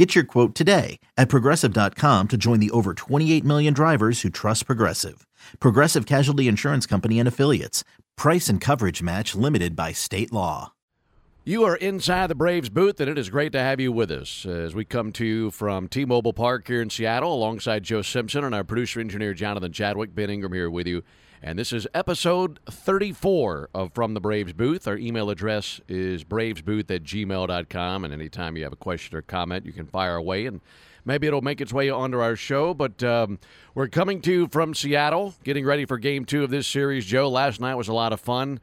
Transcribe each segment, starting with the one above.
Get your quote today at progressive.com to join the over 28 million drivers who trust Progressive. Progressive Casualty Insurance Company and Affiliates. Price and coverage match limited by state law. You are inside the Braves booth, and it is great to have you with us as we come to you from T Mobile Park here in Seattle alongside Joe Simpson and our producer engineer Jonathan Chadwick. Ben Ingram here with you. And this is episode 34 of From the Braves Booth. Our email address is bravesbooth at gmail.com. And anytime you have a question or comment, you can fire away and maybe it'll make its way onto our show. But um, we're coming to you from Seattle, getting ready for game two of this series. Joe, last night was a lot of fun.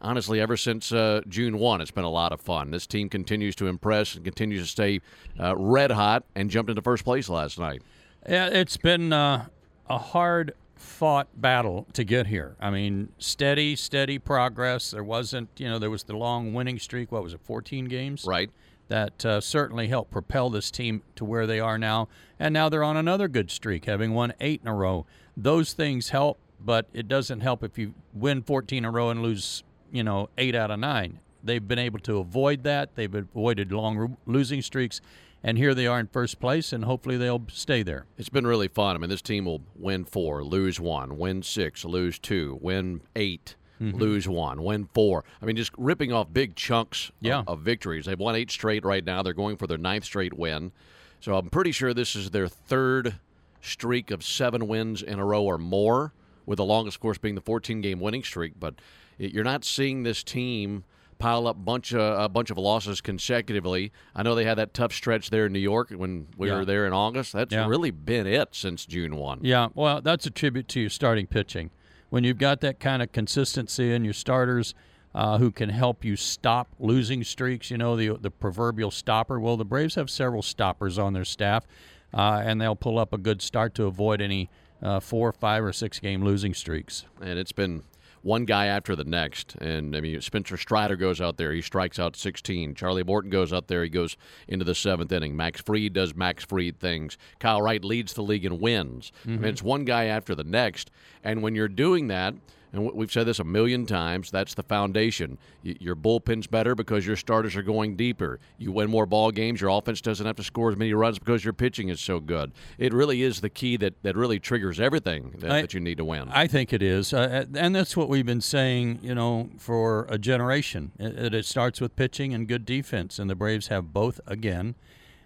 Honestly, ever since uh, June 1, it's been a lot of fun. This team continues to impress and continues to stay uh, red hot and jumped into first place last night. Yeah, it's been uh, a hard fought battle to get here. I mean, steady, steady progress. There wasn't, you know, there was the long winning streak. What was it, 14 games? Right. That uh, certainly helped propel this team to where they are now. And now they're on another good streak, having won eight in a row. Those things help, but it doesn't help if you win 14 in a row and lose, you know, eight out of nine. They've been able to avoid that. They've avoided long losing streaks and here they are in first place, and hopefully they'll stay there. It's been really fun. I mean, this team will win four, lose one, win six, lose two, win 8 mm-hmm. lose one, win four. I mean, just ripping off big chunks yeah. of, of, victories. They've won eight straight right now. They're going for their ninth straight win. So I'm pretty sure this is their third streak of seven wins in a row or more, with the longest, of course, being the 14 game winning streak. But you're not seeing this team – pile up bunch of, a bunch of losses consecutively. I know they had that tough stretch there in New York when we yeah. were there in August. That's yeah. really been it since June 1. Yeah, well, that's a tribute to your starting pitching. When you've got that kind of consistency in your starters uh, who can help you stop losing streaks, you know, the, the proverbial stopper. Well, the Braves have several stoppers on their staff, uh, and they'll pull up a good start to avoid any uh, four, five, or six game losing streaks. And it's been one guy after the next. And I mean, Spencer Strider goes out there, he strikes out 16. Charlie Morton goes out there, he goes into the seventh inning. Max Fried does Max Fried things. Kyle Wright leads the league and wins. Mm-hmm. I mean, mm-hmm. it's one guy after the next. And when you're doing that, and we've said this a million times, that's the foundation. Your bullpen's better because your starters are going deeper. You win more ball games. Your offense doesn't have to score as many runs because your pitching is so good. It really is the key that, that really triggers everything that, I, that you need to win. I think it is, uh, and that's what we've been saying, you know, for a generation. It, it starts with pitching and good defense, and the Braves have both again.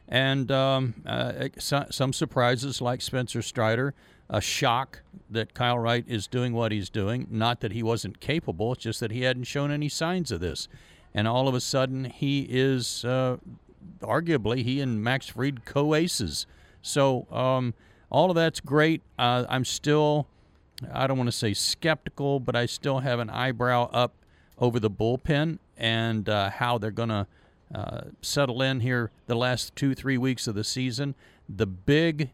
And um, uh, some surprises like Spencer Strider a shock that Kyle Wright is doing what he's doing. Not that he wasn't capable, it's just that he hadn't shown any signs of this. And all of a sudden, he is uh, arguably he and Max Fried co aces. So um, all of that's great. Uh, I'm still, I don't want to say skeptical, but I still have an eyebrow up over the bullpen and uh, how they're going to uh, settle in here the last two, three weeks of the season. The big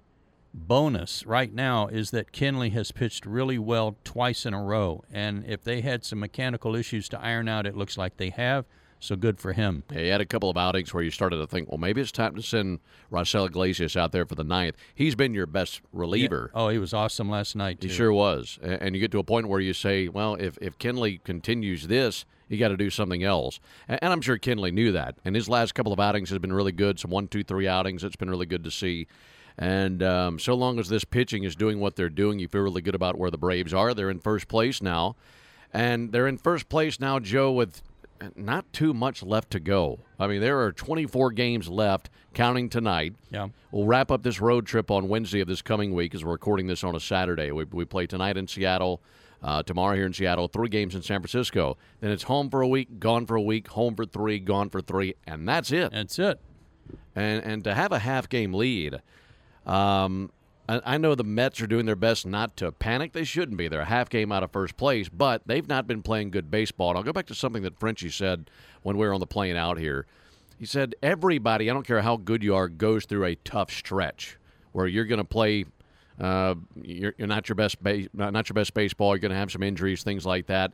bonus right now is that Kenley has pitched really well twice in a row. And if they had some mechanical issues to iron out, it looks like they have. So good for him. Yeah, he had a couple of outings where you started to think, well, maybe it's time to send Raisel Iglesias out there for the ninth. He's been your best reliever. Yeah. Oh, he was awesome last night. Too. He sure was. And you get to a point where you say, well, if if Kenley continues this, you got to do something else. And I'm sure Kenley knew that. And his last couple of outings has been really good. Some one, two, three outings. It's been really good to see. And um, so long as this pitching is doing what they're doing, you feel really good about where the Braves are. They're in first place now. And they're in first place now, Joe, with not too much left to go. I mean, there are 24 games left, counting tonight. Yeah. We'll wrap up this road trip on Wednesday of this coming week as we're recording this on a Saturday. We, we play tonight in Seattle, uh, tomorrow here in Seattle, three games in San Francisco. Then it's home for a week, gone for a week, home for three, gone for three, and that's it. That's it. And, and to have a half game lead – um, I, I know the Mets are doing their best not to panic. They shouldn't be. They're a half game out of first place, but they've not been playing good baseball. And I'll go back to something that Frenchie said when we were on the plane out here. He said, Everybody, I don't care how good you are, goes through a tough stretch where you're going to play Uh, you're, you're not your best base, not, not your best baseball. You're going to have some injuries, things like that.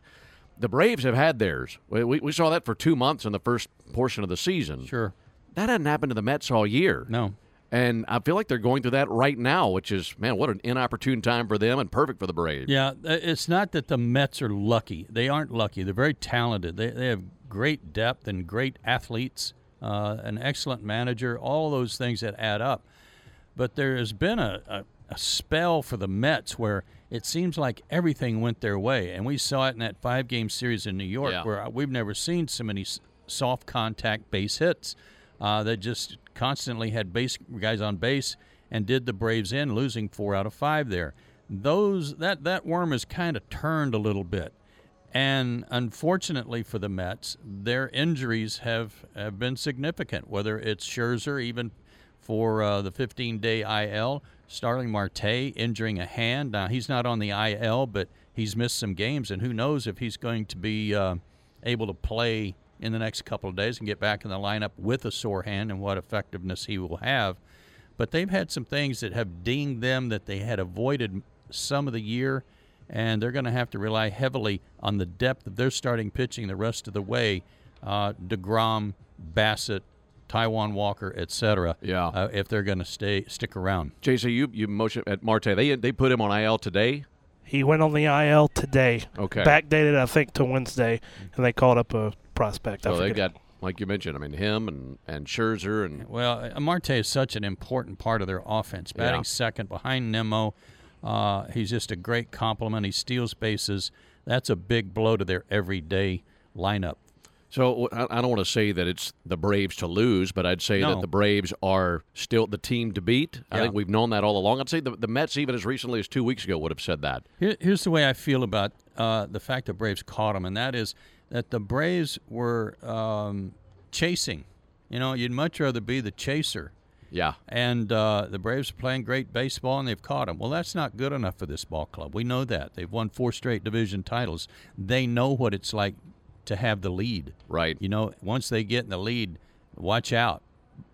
The Braves have had theirs. We, we, we saw that for two months in the first portion of the season. Sure. That hadn't happened to the Mets all year. No. And I feel like they're going through that right now, which is, man, what an inopportune time for them and perfect for the Braves. Yeah, uh, it's not that the Mets are lucky. They aren't lucky. They're very talented. They, they have great depth and great athletes, uh, an excellent manager, all those things that add up. But there has been a, a, a spell for the Mets where it seems like everything went their way. And we saw it in that five game series in New York Yeah. where we've never seen so many soft contact base hits uh, that just constantly had base guys on base and did the Braves in, losing four out of five there. Those that that worm has kind of turned a little bit, and unfortunately for the Mets, their injuries have, have been significant. Whether it's Scherzer, even for uh, the 15-day IL, Starling Marte injuring a hand. Now he's not on the IL, but he's missed some games, and who knows if he's going to be uh, able to play in the next couple of days and get back in the lineup with a sore hand and what effectiveness he will have. But they've had some things that have dinged them that they had avoided some of the year, and they're going to have to rely heavily on the depth of their starting pitching the rest of the way. Uh, deGrom, Bassitt, Taijuan Walker, etc. Yeah. Uh, if they're going to stay stick around. JC, you you motion at Marte. They they put him on IL today. He went on the IL today. Okay. Backdated, I think, to Wednesday, and they called up a prospect. I they forget. got like you mentioned. I mean, him and and Scherzer and Well, Marte is such an important part of their offense. Batting Yeah. second behind Nimmo, uh, he's just a great complement. He steals bases. That's a big blow to their everyday lineup. So I don't want to say that it's the Braves to lose, but I'd say No. that the Braves are still the team to beat. I think we've known that all along. I'd say the, the Mets, even as recently as two weeks ago, would have said that. Here, here's the way I feel about uh, the fact that Braves caught them, and that is that the Braves were um, chasing. You know, you'd much rather be the chaser. Yeah. And uh, the Braves are playing great baseball, and they've caught them. Well, that's not good enough for this ball club. We know that. They've won four straight division titles. They know what it's like to have the lead. Right. You know, once they get in the lead, watch out.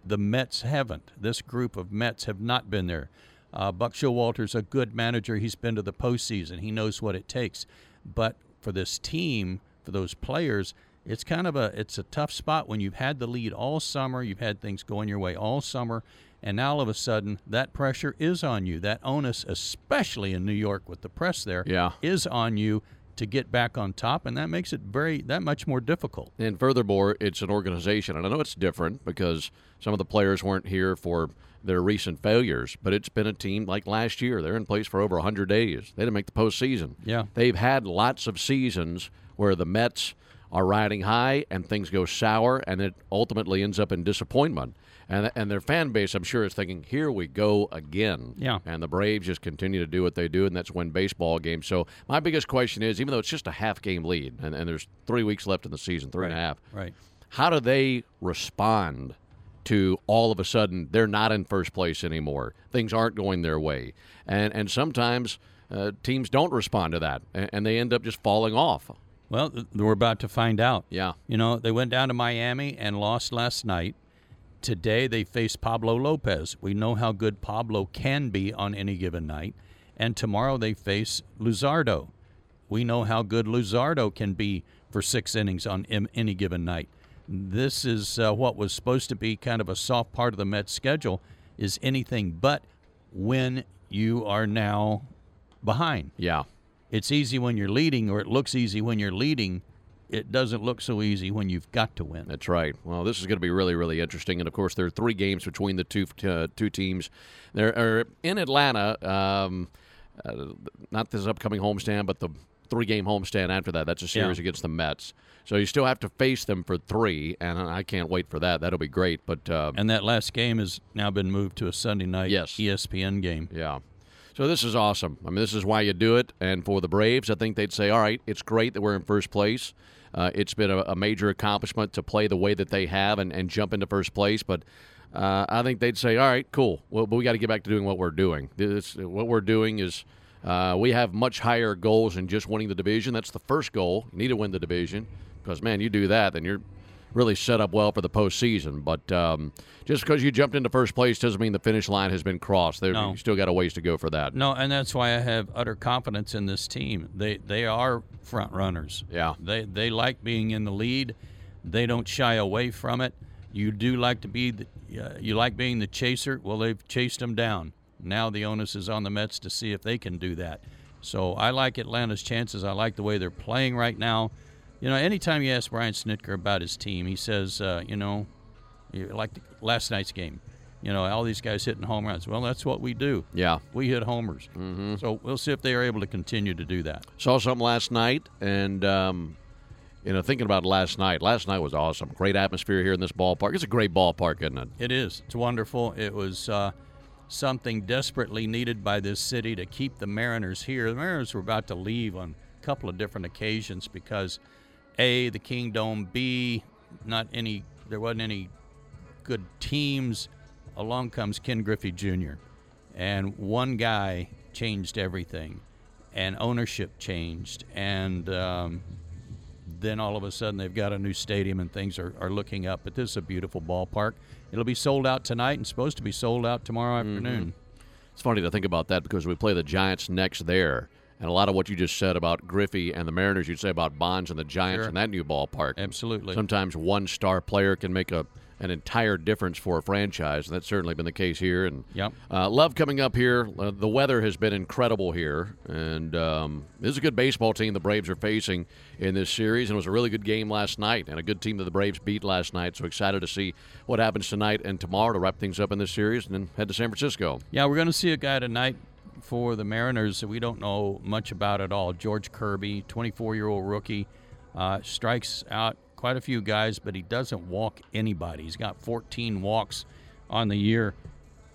The Mets haven't. This group of Mets have not been there. Uh, Buck Showalter's a good manager. He's been to the postseason. He knows what it takes. But for this team, for those players, it's kind of a it's a tough spot when you've had the lead all summer. You've had things going your way all summer, and now all of a sudden that pressure is on you. That onus, especially in New York with the press there, Yeah. is on you to get back on top, and that makes it very that much more difficult. And furthermore, it's an organization, and I know it's different because some of the players weren't here for their recent failures, but it's been a team like last year. They're in place for over 100 days. They didn't make the postseason. Yeah. They've had lots of seasons where the Mets are riding high and things go sour, and it ultimately ends up in disappointment. And, and their fan base, I'm sure, is thinking, here we go again. Yeah. And the Braves just continue to do what they do, and that's win baseball games. So my biggest question is, even though it's just a half game lead, and, and there's three weeks left in the season, three and a half, Right. Right. how do they respond to all of a sudden they're not in first place anymore? Things aren't going their way, and and sometimes uh, teams don't respond to that, and, and they end up just falling off. Well, we're about to find out. Yeah. You know, they went down to Miami and lost last night. Today they face Pablo Lopez. We know how good Pablo can be on any given night. And tomorrow they face Luzardo. We know how good Luzardo can be for six innings on any given night. This is uh, what was supposed to be kind of a soft part of the Mets schedule is anything but when you are now behind. Yeah. It's easy when you're leading, or it looks easy when you're leading. It doesn't look so easy when you've got to win. That's right. Well, this is going to be really, really interesting. And of course, there are three games between the two uh, two teams. There are in Atlanta. Um, uh, not this upcoming homestand, but the three game homestand after that. That's a series Yeah. against the Mets. So you still have to face them for three, and I can't wait for that. That'll be great. But uh, And that last game has now been moved to a Sunday night Yes. ESPN game. Yeah. So this is awesome. I mean, this is why you do it. And for the Braves, I think they'd say, all right, it's great that we're in first place. Uh, it's been a, a major accomplishment to play the way that they have and, and jump into first place. But uh, I think they'd say, all right, cool. Well, but we got to get back to doing what we're doing. This, what we're doing is uh, we have much higher goals than just winning the division. That's the first goal. You need to win the division because, man, you do that, then you're really set up well for the postseason. But um, just because you jumped into first place doesn't mean the finish line has been crossed. There, No. You still got a ways to go for that. No, and that's why I have utter confidence in this team. They they are front runners. Yeah. They they like being in the lead. They don't shy away from it. You do like to be the, uh, you like being the chaser. Well, they've chased them down. Now the onus is on the Mets to see if they can do that. So I like Atlanta's chances. I like the way they're playing right now. You know, anytime you ask Brian Snitker about his team, he says, uh, you know, like the, last night's game. You know, all these guys hitting home runs. Well, that's what we do. Yeah. We hit homers. Mm-hmm. So we'll see if they are able to continue to do that. Saw something last night, and um, you know, thinking about last night. Last night was awesome. Great atmosphere here in this ballpark. It's a great ballpark, isn't it? It is. It's wonderful. It was uh, something desperately needed by this city to keep the Mariners here. The Mariners were about to leave on a couple of different occasions because, A, the Kingdom, B, not any, there wasn't any good teams. Along comes Ken Griffey Jr., and one guy changed everything, and ownership changed, and um, then all of a sudden they've got a new stadium and things are, are looking up. But this is a beautiful ballpark. It'll be sold out tonight and supposed to be sold out tomorrow afternoon. It's funny to think about that because we play the Giants next there. And a lot of what you just said about Griffey and the Mariners, you'd say about Bonds and the Giants Sure. and that new ballpark. Absolutely. Sometimes one star player can make a an entire difference for a franchise, and that's certainly been the case here. And Yep. uh, love coming up here. Uh, the weather has been incredible here, and um, this is a good baseball team the Braves are facing in this series. And it was a really good game last night, and a good team that the Braves beat last night. So excited to see what happens tonight and tomorrow to wrap things up in this series, and then head to San Francisco. Yeah, we're going to see a guy tonight for the Mariners that we don't know much about at all. George Kirby, 24 year old rookie, uh, strikes out quite a few guys, but he doesn't walk anybody. He's got 14 walks on the year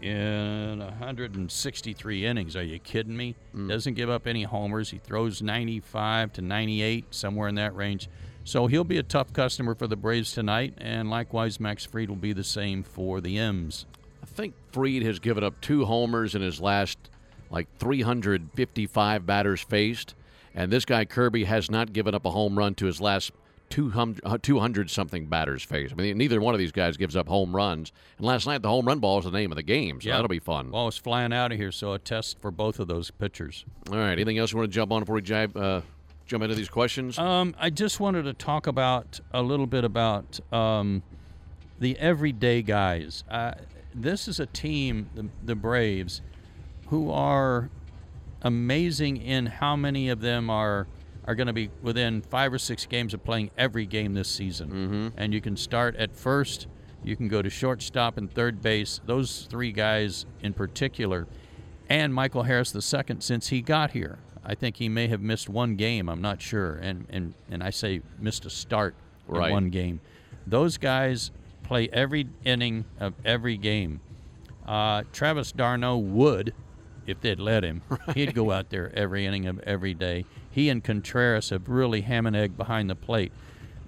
in 163 innings. Are you kidding me? Doesn't give up any homers. He throws 95 to 98, somewhere in that range. So he'll be a tough customer for the Braves tonight, and likewise, Max Fried will be the same for the M's. I think Fried has given up two homers in his last like 355 batters faced, and this guy Kirby has not given up a home run to his last 200 something batters faced. I mean, neither one of these guys gives up home runs. And last night, the home run ball is the name of the game, so Yeah. that'll be fun. Well, it's flying out of here, so a test for both of those pitchers. All right, anything else you want to jump on before we jive, uh, jump into these questions? Um, I just wanted to talk about a little bit about um, the everyday guys. Uh, this is a team, the, the Braves, who are amazing in how many of them are are going to be within five or six games of playing every game this season. Mm-hmm. And you can start at first, you can go to shortstop and third base. Those three guys in particular, and Michael Harris the second since he got here. I think he may have missed one game. I'm not sure, and and and I say missed a start Right. in one game. Those guys play every inning of every game. Uh, Travis d'Arnaud would, if they'd let him, he'd go out there every inning of every day. He and Contreras have really ham and egg behind the plate.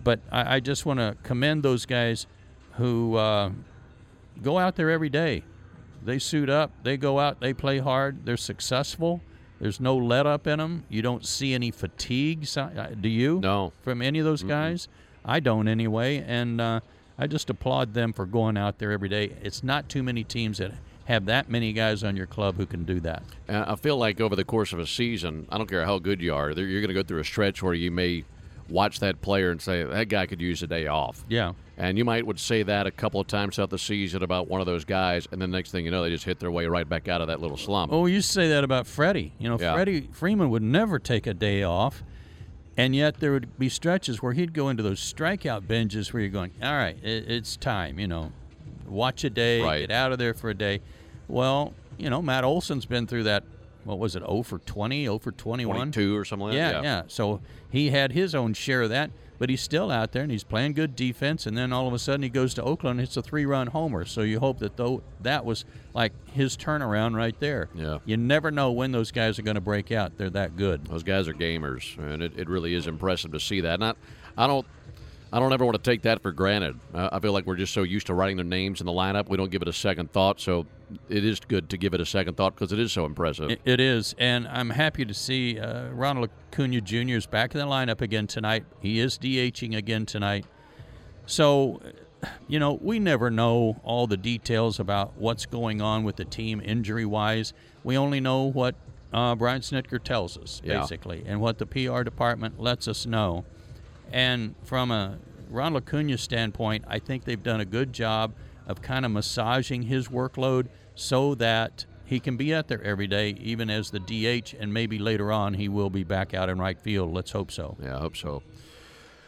But I, I just want to commend those guys who uh, go out there every day. They suit up, they go out, they play hard, they're successful. There's no let up in them. You don't see any fatigue. Do you? No. From any of those guys? I don't anyway. And uh, I just applaud them for going out there every day. It's not too many teams that have that many guys on your club who can do that. And I feel like over the course of a season, I don't care how good you are, you're going to go through a stretch where you may watch that player and say, that guy could use a day off. Yeah. And you might would say that a couple of times throughout the season about one of those guys, and then next thing you know, they just hit their way right back out of that little slump. Oh, to say that about Freddie. You know, Yeah. Freddie Freeman would never take a day off, and yet there would be stretches where he'd go into those strikeout binges where you're going, all right, it, it's time. You know, watch a day, Right. get out of there for a day. Well, you know, Matt Olson's been through that. What was it? 0 for 20, 0 for 21. 22 or something like Yeah, that. yeah. Yeah. So he had his own share of that, but he's still out there and he's playing good defense. And then all of a sudden he goes to Oakland and hits a three-run homer. So you hope that though that was like his turnaround right there. Yeah. You never know when those guys are going to break out. They're that good. Those guys are gamers, and it, it really is impressive to see that. Not, I don't, I don't ever want to take that for granted. Uh, I feel like we're just so used to writing their names in the lineup, we don't give it a second thought. So it is good to give it a second thought because it is so impressive. It, it is, and I'm happy to see uh, Ronald Acuna Jr. is back in the lineup again tonight. He is DHing again tonight. So, you know, we never know all the details about what's going on with the team injury wise. We only know what uh, Brian Snitker tells us, Yeah. basically, and what the PR department lets us know. And from a Ronald Acuna standpoint, I think they've done a good job of kind of massaging his workload so that he can be out there every day, even as the DH, and maybe later on he will be back out in right field. Let's hope so. Yeah, I hope so.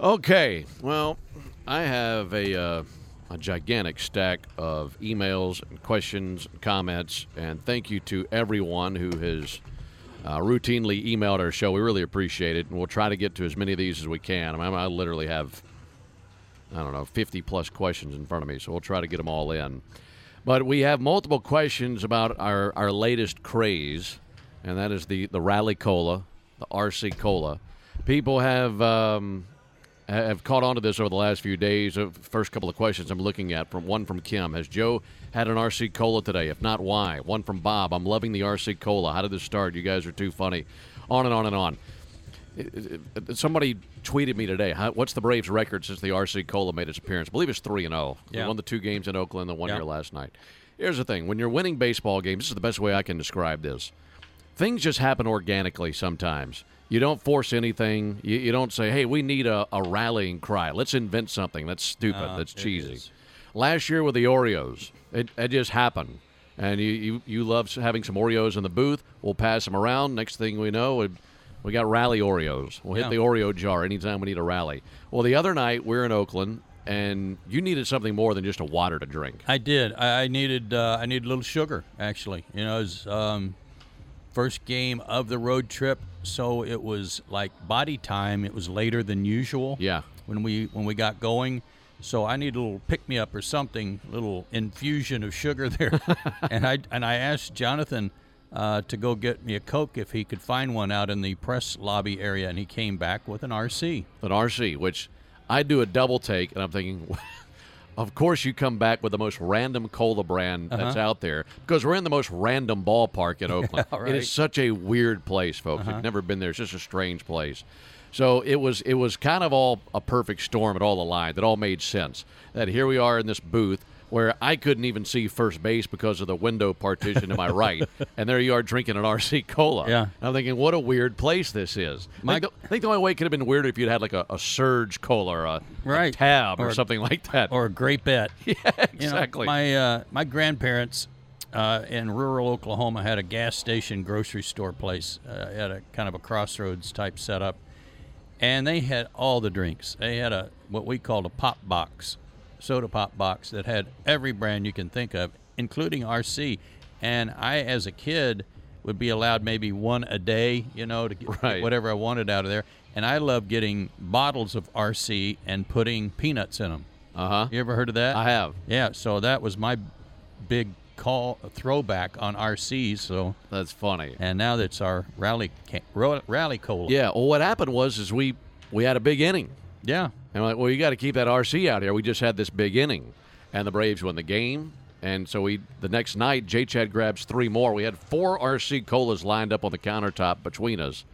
Okay, well, I have a uh, a gigantic stack of emails and questions and comments, and thank you to everyone who has uh, routinely emailed our show. We really appreciate it, and we'll try to get to as many of these as we can. I, mean, I literally have I don't know 50 plus questions in front of me, so we'll try to get them all in. But we have multiple questions about our, our latest craze, and that is the, the Rally Cola, the RC Cola. People have um, have caught on to this over the last few days. Uh, First couple of questions I'm looking at from one from Kim. Has Joe had an RC Cola today? If not, why? One from Bob. I'm loving the RC Cola. How did this start? You guys are too funny. On and on and on. It- it- Somebody tweeted me today. What's the Braves' record since the RC Cola made its appearance? I believe it's three and zero. They Yeah. won the two games in Oakland, the one Yeah. here last night. Here's the thing: when you're winning baseball games, this is the best way I can describe this. Things just happen organically sometimes. You don't force anything. You, you don't say, "Hey, we need a, a rallying cry. Let's invent something." That's stupid. Uh, That's cheesy. is. Last year with the Oreos, it, it just happened. And you, you, you love having some Oreos in the booth. We'll pass them around. Next thing we know, we, we got rally Oreos. We'll hit the Oreo jar anytime we need a rally. Well, the other night we're in Oakland, and you needed something more than just a water to drink. I did. I, I needed. Uh, I needed a little sugar, actually. You know, it was um, first game of the road trip, so it was like body time. It was later than usual. Yeah. When we when we got going, so I need a little pick me up or something, little infusion of sugar there. and I and I asked Jonathan uh, to go get me a Coke if he could find one out in the press lobby area, and he came back with an RC. an RC, which I do a double take, and I'm thinking, of course you come back with the most random cola brand that's uh-huh. out there because we're in the most random ballpark in Oakland. It right. is such a weird place, folks. If you've uh-huh. never been there, it's just a strange place. So it was it was kind of all a perfect storm. It all aligned. It all made sense. That here we are in this booth where I couldn't even see first base because of the window partition to my right, and there you are drinking an RC cola. Yeah. And I'm thinking, what a weird place this is. I think the, I think the only way it could have been weirder if you'd had like a, a surge cola or a, a Right. tab or, Or- something like that. or a great bet. yeah, You know, exactly. my uh, my grandparents uh, in rural Oklahoma had a gas station grocery store place uh, at a kind of a crossroads type setup, and they had all the drinks. They had a what we called a pop box, soda pop box that had every brand you can think of, including RC. And I, as a kid, would be allowed maybe one a day, you know, to get Right. whatever I wanted out of there. And I love getting bottles of RC and putting peanuts in them. uh huh. You ever heard of that? I have. Yeah, so that was my big call throwback on RCs. So That's funny. and now that's our rally rally cola. Yeah. Well, what happened was is we we had a big inning. yeah. And we're like, well, you got to keep that RC out here. We just had this big inning, and the Braves won the game. And so we the next night, J. Chad grabs three more. We had four RC colas lined up on the countertop between us,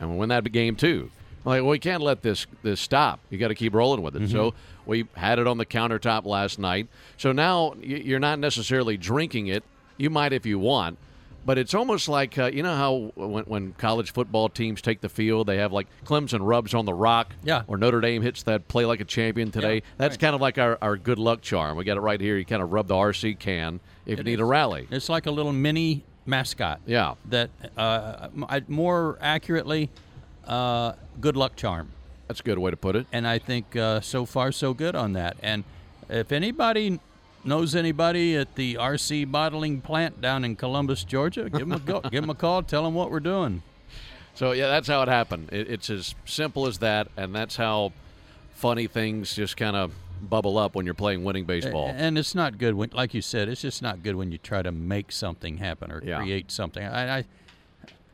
and we win that game too. I'm like, well, we can't let this this stop. You got to keep rolling with it. Mm-hmm. So we had it on the countertop last night. So now you're not necessarily drinking it. You might if you want, but it's almost like uh, you know how when, when college football teams take the field, they have like Clemson rubs on the rock, Yeah. or Notre Dame hits that play like a champion today. Yeah, That's right. kind of like our, our good luck charm. We got it right here. You kind of rub the RC can if you need a rally. It's like a little mini mascot. Yeah. That uh, I- more accurately, uh, good luck charm. That's a good way to put it. And I think uh, so far so good on that. And if anybody knows anybody at the RC bottling plant down in Columbus, Georgia, give them a go, give them a call. Tell them what we're doing. So yeah, that's how it happened. It, it's as simple as that, and that's how funny things just kind of bubble up when you're playing winning baseball. And it's not good when, like you said, it's just not good when you try to make something happen or Yeah. create something. I, I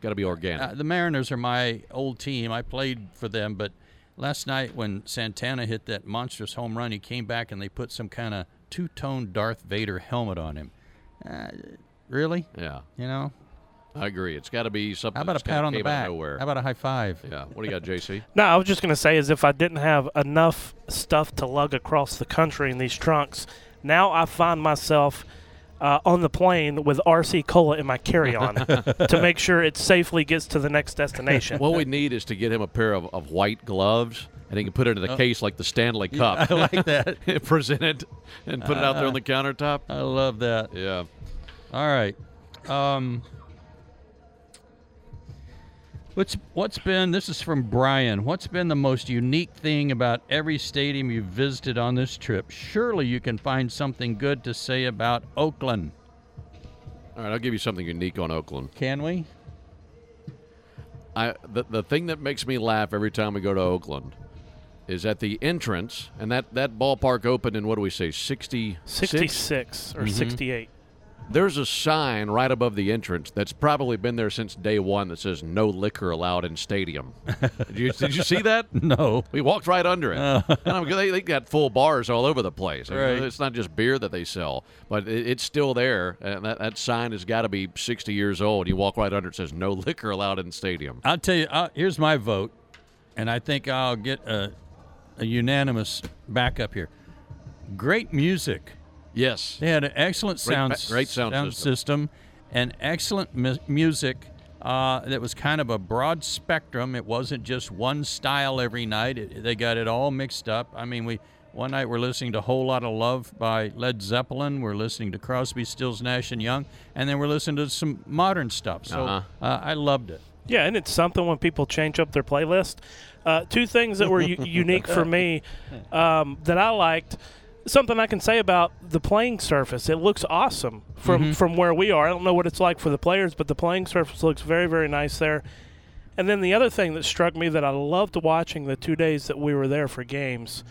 Got to be organic. uh, the Mariners are my old team. I played for them, but last night when Santana hit that monstrous home run, he came back and they put some kind of two-tone Darth Vader helmet on him. Uh, really? yeah, You know? I agree. It's got to be something. How about a that's kinda pat on the came out of back? Nowhere. How about a high five? yeah. What do you got, JC? No, I was just going to say, as if I didn't have enough stuff to lug across the country in these trunks, now I find myself uh, on the plane with RC Cola in my carry on to make sure it safely gets to the next destination. what we need is to get him a pair of, of white gloves, and he can put it in a case like the Stanley Cup. I like that. Present it and put it out there on the countertop. I love that. Yeah. All right. Um, what's what's been? This is from Brian. What's been the most unique thing about every stadium you've visited on this trip? Surely you can find something good to say about Oakland. All right, I'll give you something unique on Oakland. Can we? I the, the thing that makes me laugh every time we go to Oakland is at the entrance, and that, that ballpark opened in what do we say, 60, 66 or mm-hmm. 68. There's a sign right above the entrance that's probably been there since day one that says "No liquor allowed in stadium." did, you, did you see that? No. We walked right under it. and I'm, they, they got full bars all over the place. Right. It's not just beer that they sell, but it, it's still there. And that, that sign has got to be 60 years old. You walk right under it, it says "No liquor allowed in stadium." I'll tell you. Uh, here's my vote, and I think I'll get a, a unanimous backup here. Great music. Yes. They had an excellent sound, ba- great sound system. system and excellent mu- music uh, that was kind of a broad spectrum. It wasn't just one style every night. It, they got it all mixed up. I mean, we one night we're listening to "Whole Lot of Love" by Led Zeppelin. We're listening to Crosby, Stills, Nash and Young, and then we're listening to some modern stuff. So Uh-huh. uh, I loved it. Yeah, and it's something when people change up their playlist. Uh, two things that were u- unique for me um, that I liked. Something I can say about the playing surface. It looks awesome from mm-hmm. from where we are. I don't know what it's like for the players, but the playing surface looks very very nice there. And then the other thing that struck me that I loved watching the two days that we were there for games,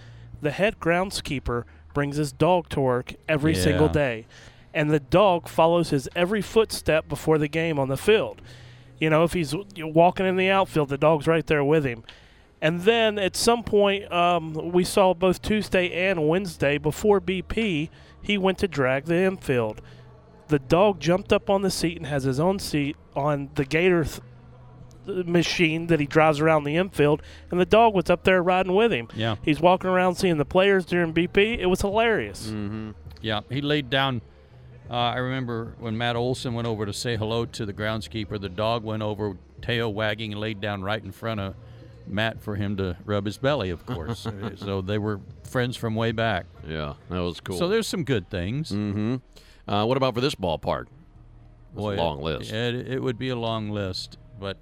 the head groundskeeper brings his dog to work every single day, and the dog follows his every footstep before the game on the field. You know, if he's walking in the outfield, the dog's right there with him. And then at some point, um, we saw both Tuesday and Wednesday before BP, he went to drag the infield. The dog jumped up on the seat and has his own seat on the Gator th- machine that he drives around the infield, and the dog was up there riding with him. Yeah. He's walking around seeing the players during BP. It was hilarious. Yeah, he laid down. Uh, I remember when Matt Olson went over to say hello to the groundskeeper, the dog went over, tail wagging, and laid down right in front of Matt for him to rub his belly, of course. so they were friends from way back. Yeah, that was cool. So there's some good things. mm-hmm. Uh, what about for this ballpark? That's Boy, a long it- list. It, it would be a long list, but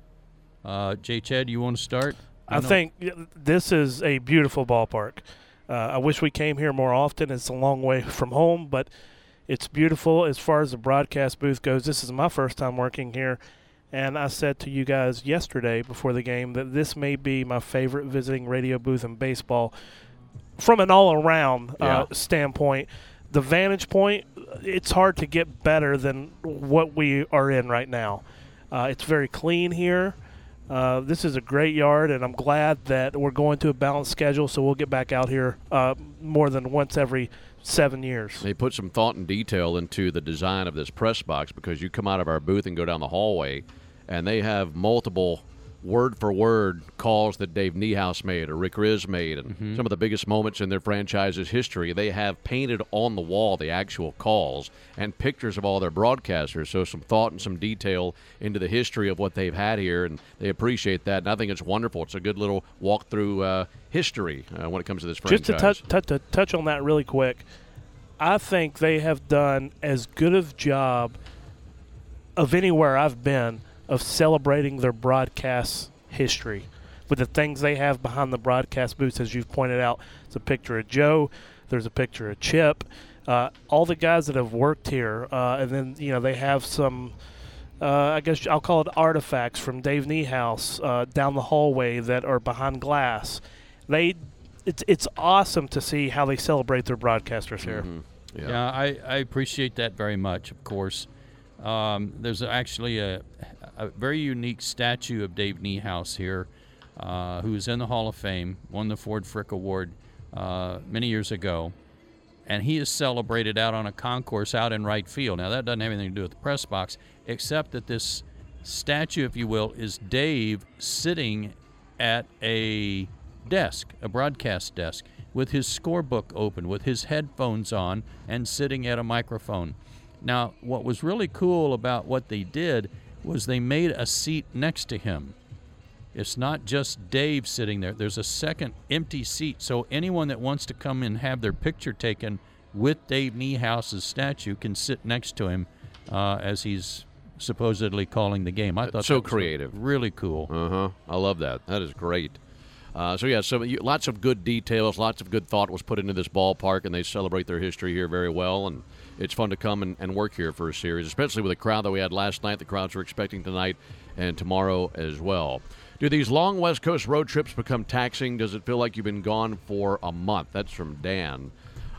uh, J. Chad, you want to start? I know- think this is a beautiful ballpark. Uh, I wish we came here more often. It's a long way from home, but it's beautiful as far as the broadcast booth goes. This is my first time working here, and I said to you guys yesterday before the game that this may be my favorite visiting radio booth in baseball from an all around Yeah. uh, standpoint. The vantage point, it's hard to get better than what we are in right now. Uh, it's very clean here. Uh, this is a great yard, and I'm glad that we're going to a balanced schedule, so we'll get back out here uh, more than once every seven years. They put some thought and detail into the design of this press box because you come out of our booth and go down the hallway, and they have multiple word for word calls that Dave Niehaus made or Rick Rizzs made, and Mm-hmm. some of the biggest moments in their franchise's history. They have painted on the wall the actual calls and pictures of all their broadcasters. So some thought and some detail into the history of what they've had here, and they appreciate that. And I think it's wonderful. It's a good little walk through uh, history uh, when it comes to this franchise. Just to touch, touch, to touch on that really quick, I think they have done as good of job of anywhere I've been of celebrating their broadcast history with the things they have behind the broadcast booths. As you've pointed out, it's a picture of Joe. There's a picture of Chip. Uh, all the guys that have worked here, uh, and then you know they have some. Uh, I guess I'll call it artifacts from Dave Niehaus uh, down the hallway that are behind glass. They it's it's awesome to see how they celebrate their broadcasters here. Mm-hmm. Yeah. Yeah, I, I appreciate that very much, of course. Um, there's actually a, a very unique statue of Dave Niehaus here, uh, who is in the Hall of Fame, won the Ford Frick Award uh, many years ago, and he is celebrated out on a concourse out in right field. Now, that doesn't have anything to do with the press box, except that this statue, if you will, is Dave sitting at a desk, a broadcast desk, with his scorebook open, with his headphones on, and sitting at a microphone. Now, what was really cool about what they did was they made a seat next to him. It's not just Dave sitting there. There's a second empty seat, so anyone that wants to come and have their picture taken with Dave Niehaus's statue can sit next to him uh, as he's supposedly calling the game. I thought so that was creative. really cool. Uh huh. I love that. That is great. Uh, so yeah, so you, lots of good details, lots of good thought was put into this ballpark, and they celebrate their history here very well. And it's fun to come and, and work here for a series, especially with the crowd that we had last night. The crowds we're expecting tonight and tomorrow as well. Do these long West Coast road trips become taxing? Does it feel like you've been gone for a month? That's from Dan.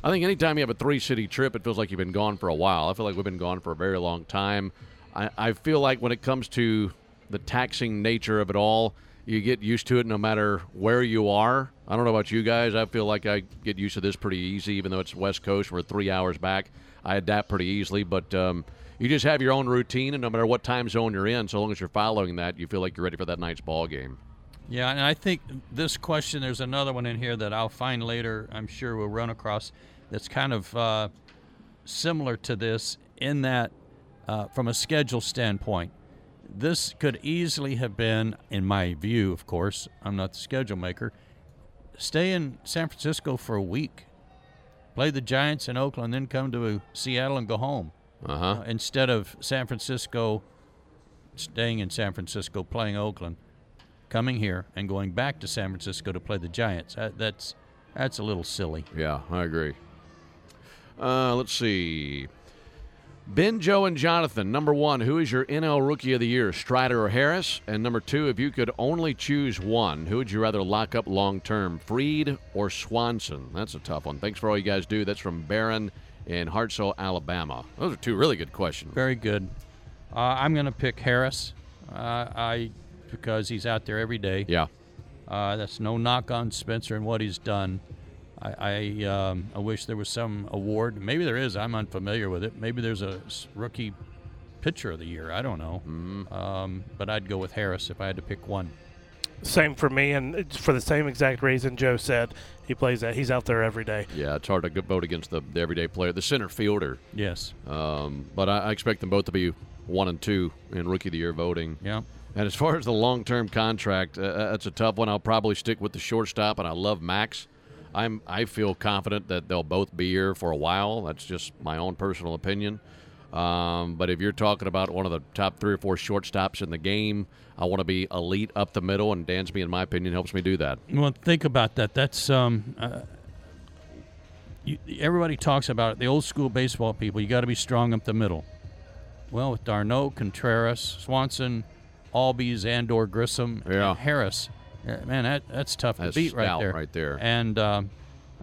I think anytime you have a three city trip, it feels like you've been gone for a while. I feel like we've been gone for a very long time. I, I feel like when it comes to the taxing nature of it all, you get used to it no matter where you are. I don't know about you guys. I feel like I get used to this pretty easy, even though it's West Coast. We're three hours back. I adapt pretty easily, but um, you just have your own routine, and no matter what time zone you're in, so long as you're following that, you feel like you're ready for that night's ball game. Yeah, and I think this question, there's another one in here that I'll find later, I'm sure we'll run across, that's kind of uh, similar to this in that, uh, from a schedule standpoint, this could easily have been, in my view, of course, I'm not the schedule maker, stay in San Francisco for a week, play the Giants in Oakland, then come to Seattle and go home. Uh-huh. Uh, instead of San Francisco, staying in San Francisco, playing Oakland, coming here and going back to San Francisco to play the Giants. That, that's that's a little silly. Yeah, I agree. Uh, let's see. Ben, Joe, and Jonathan. Number one, who is your NL Rookie of the Year, Strider or Harris? And number two, if you could only choose one, who would you rather lock up long term, Fried or Swanson? That's a tough one. Thanks for all you guys do. That's from Barron in Hartselle, Alabama. Those are two really good questions. Very good. Uh, I'm going to pick Harris. Uh, I because he's out there every day. Yeah. Uh, that's no knock on Spencer and what he's done. I I, um, I wish there was some award. Maybe there is. I'm unfamiliar with it. Maybe there's a rookie pitcher of the year. I don't know. Um, but I'd go with Harris if I had to pick one. Same for me, and it's for the same exact reason Joe said. He plays that. He's out there every day. Yeah, it's hard to vote against the, the everyday player, the center fielder. Yes. Um, but I, I expect them both to be one and two in Rookie of the Year voting. Yeah. And as far as the long term contract, uh, that's a tough one. I'll probably stick with the shortstop, and I love Max. I'm I feel confident that they'll both be here for a while. That's just my own personal opinion. Um, but if you're talking about one of the top three or four shortstops in the game, I want to be elite up the middle, and Dansby, in my opinion, helps me do that. Well, think about that. That's um, uh, you, everybody talks about it. The old school baseball people. You got to be strong up the middle. Well, with d'Arnaud, Contreras, Swanson, Albies, Andor, Grissom, Yeah. and Harris, man, that that's tough That's to beat right there. right there. And um,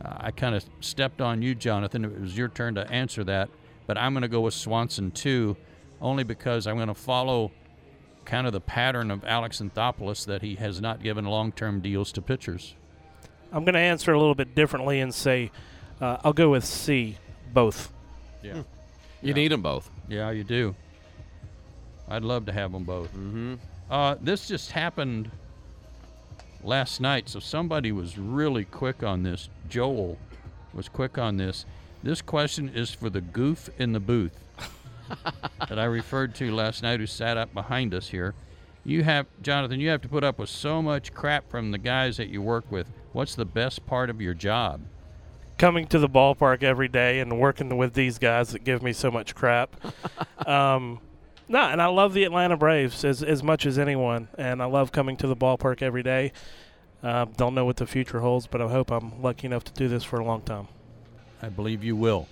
I kind of stepped on you, Jonathan. It was your turn to answer that, but I'm going to go with Swanson too, only because I'm going to follow kind of the pattern of Alex Anthopoulos that he has not given long-term deals to pitchers. I'm going to answer a little bit differently and say uh, I'll go with C, both. Yeah. You need them both. Yeah, you do. I'd love to have them both. Mm-hmm. Uh, this just happened last night, so somebody was really quick on this. Joel was quick on this. This question is for the goof in the booth that I referred to last night, who sat up behind us here. You have, Jonathan, you have to put up with so much crap from the guys that you work with. What's the best part of your job? Coming to the ballpark every day and working with these guys that give me so much crap. um, no, and I love the Atlanta Braves as, as much as anyone, and I love coming to the ballpark every day. Uh, don't know what the future holds, but I hope I'm lucky enough to do this for a long time. I believe you will.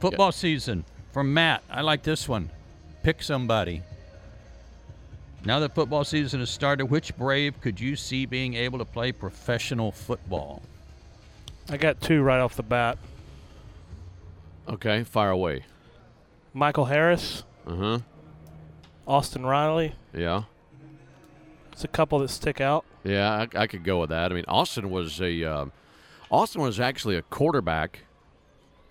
Football season from Matt. I like this one. Pick somebody. Now that football season has started, which Brave could you see being able to play professional football? I got two right off the bat. Okay, fire away. Michael Harris, Uh huh. Austin Riley. Yeah. It's a couple that stick out. Yeah, I, I could go with that. I mean, Austin was a uh, Austin was actually a quarterback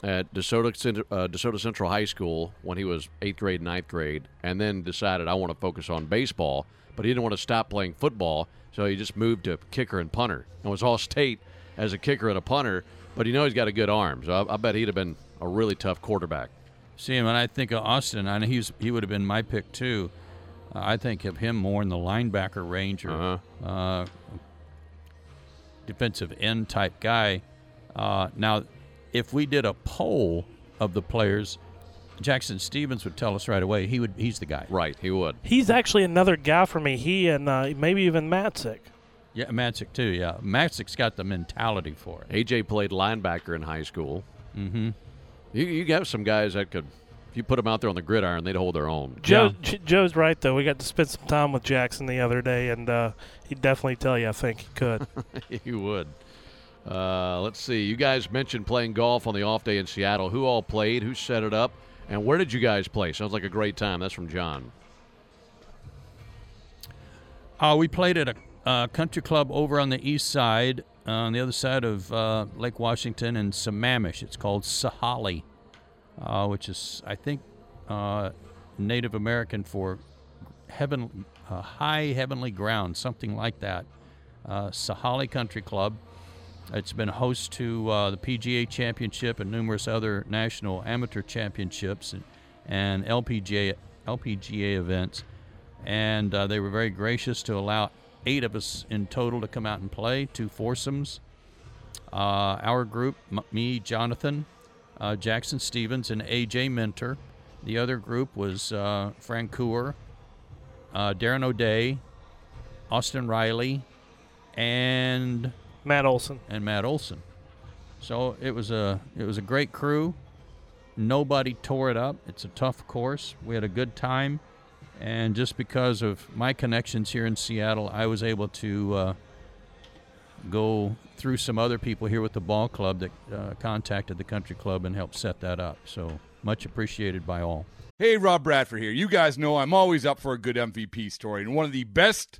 at DeSoto, Cent- uh, DeSoto Central High School when he was eighth grade, ninth grade, and then decided I want to focus on baseball. But he didn't want to stop playing football, so he just moved to kicker and punter and was all state as a kicker and a punter. But you know he's got a good arm, so I, I bet he'd have been a really tough quarterback. See, him, and I think of Austin, I know he's he would have been my pick too. Uh, I think of him more in the linebacker range or Uh-huh. uh, defensive end type guy. Uh, now, if we did a poll of the players, Jackson Stephens would tell us right away he would he's the guy. Right, he would. He's actually another guy for me. He and uh, maybe even Matzek. Yeah, Matzek too. Yeah, Matzek's got the mentality for it. AJ played linebacker in high school. Mm-hmm. You you have some guys that could, if you put them out there on the gridiron, they'd hold their own. Joe, J- Joe's right though. We got to spend some time with Jackson the other day, and uh, he'd definitely tell you. I think he could. he would. Uh, let's see. You guys mentioned playing golf on the off day in Seattle. Who all played? Who set it up? And where did you guys play? Sounds like a great time. That's from John. Uh, we played at a uh, country club over on the east side, uh, on the other side of uh, Lake Washington in Sammamish. It's called Sahalee, uh, which is, I think, uh, Native American for heaven, uh, high heavenly ground, something like that. Uh, Sahalee Country Club. It's been host to the PGA Championship and numerous other national amateur championships and, and LPGA LPGA events and they were very gracious to allow eight of us in total to come out and play, two foursomes. Uh, our group, m- me, Jonathan, uh, Jackson Stephens, and AJ Minter. The other group was uh, Frank Coor, uh, Darren O'Day, Austin Riley, and Matt Olson. and Matt Olson. So it was a it was a great crew. Nobody tore it up. It's a tough course. We had a good time, and just because of my connections here in Seattle, I was able to uh, go through some other people here with the ball club that uh, contacted the country club and helped set that up. So much appreciated by all. Hey, Rob Bradford here. You guys know I'm always up for a good MVP story, and one of the best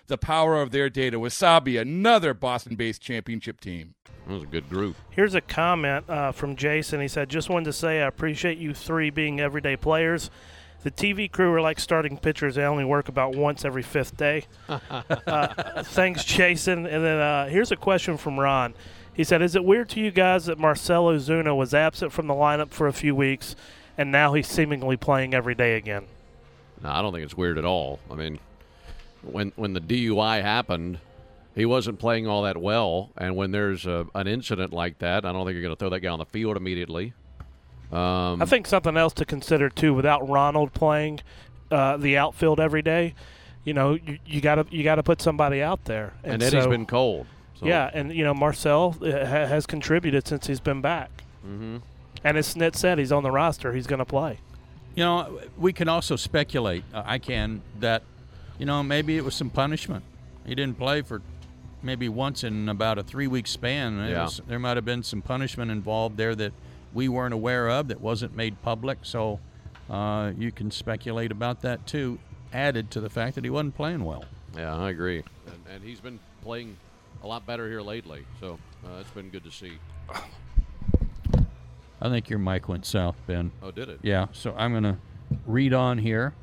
the power of their data. Wasabi, another Boston based championship team. That was a good group. Here's a comment uh, from Jason. He said, "Just wanted to say I appreciate you three being everyday players. The TV crew are like starting pitchers; they only work about once every fifth day." uh, thanks, Jason. And then uh, here's a question from Ron. He said, "Is it weird to you guys that Marcell Ozuna was absent from the lineup for a few weeks, and now he's seemingly playing every day again?" No, I don't think it's weird at all. I mean, when when the DUI happened, he wasn't playing all that well, and when there's a, an incident like that, I don't think you're going to throw that guy on the field immediately. Um, I think something else to consider too, without Ronald playing uh, the outfield every day, you know, you, you gotta you gotta put somebody out there. and Eddie's so- been cold. So. Yeah, and you know Marcell uh, ha- has contributed since he's been back, hmm and as Snit said, he's on the roster. He's going to play. You know, we can also speculate. Uh, I can that, you know, maybe it was some punishment. He didn't play for maybe once in about a three-week span. Yeah. was- there might have been some punishment involved there that we weren't aware of that wasn't made public. So uh, you can speculate about that too. Added to the fact that he wasn't playing well. Yeah, I agree. And, and he's been playing a lot better here lately. So uh, it's been good to see. I think your mic went south, Ben. Oh, did it? Yeah, so I'm going to read on here.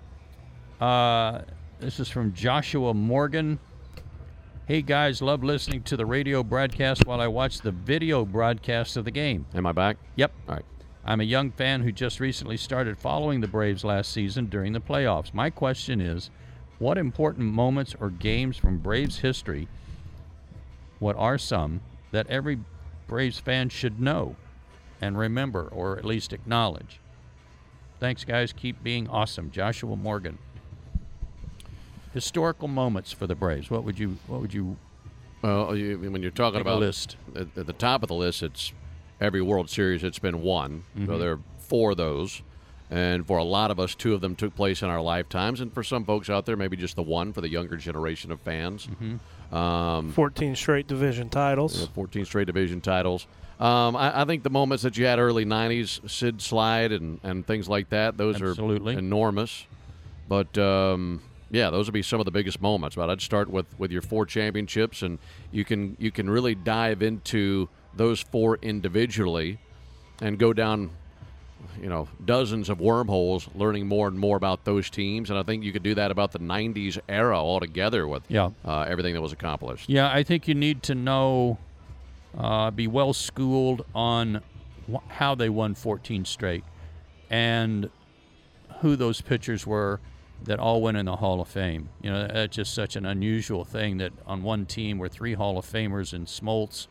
Uh, this is from Joshua Morgan. Hey guys, love listening to the radio broadcast while I watch the video broadcast of the game. Am I back? Yep. All right. I'm a young fan who just recently started following the Braves last season during the playoffs. My question is what important moments or games from Braves history, what are some, that every Braves fan should know and remember or at least acknowledge? Thanks, guys. Keep being awesome. Joshua Morgan. Historical moments for the Braves. What would you What would you Well, you, when you're talking Make a about list. At, at the top of the list, it's every World Series. It's been won. Mm-hmm. So there are four of those, and for a lot of us, two of them took place in our lifetimes, and for some folks out there, maybe just the one for the younger generation of fans. Mm-hmm. Um, 14 straight division titles. Yeah, 14 straight division titles. Um, I, I think the moments that you had early 90s, Sid Slide and, and things like that, those Absolutely. are enormous. But um, yeah, those would be some of the biggest moments. But I'd start with, with your four championships, and you can you can really dive into those four individually, and go down, you know, dozens of wormholes, learning more and more about those teams. And I think you could do that about the 90s era altogether with Yeah. uh, everything that was accomplished. Yeah, I think you need to know, uh, be well schooled on wh- how they won 14 straight and who those pitchers were that all went in the Hall of Fame. You know, that's just such an unusual thing that on one team were three Hall of Famers in Smoltz,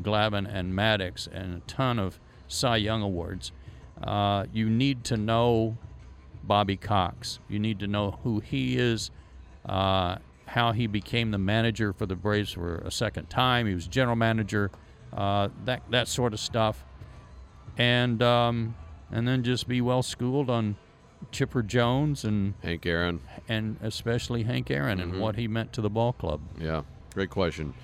Glavine, and Maddux, and a ton of Cy Young awards. Uh, you need to know Bobby Cox. You need to know who he is, uh, how he became the manager for the Braves for a second time. He was general manager, uh, that that sort of stuff, and um, and then just be well schooled on Chipper Jones and Hank Aaron. and especially Hank Aaron and what he meant to the ball club. Yeah, great question.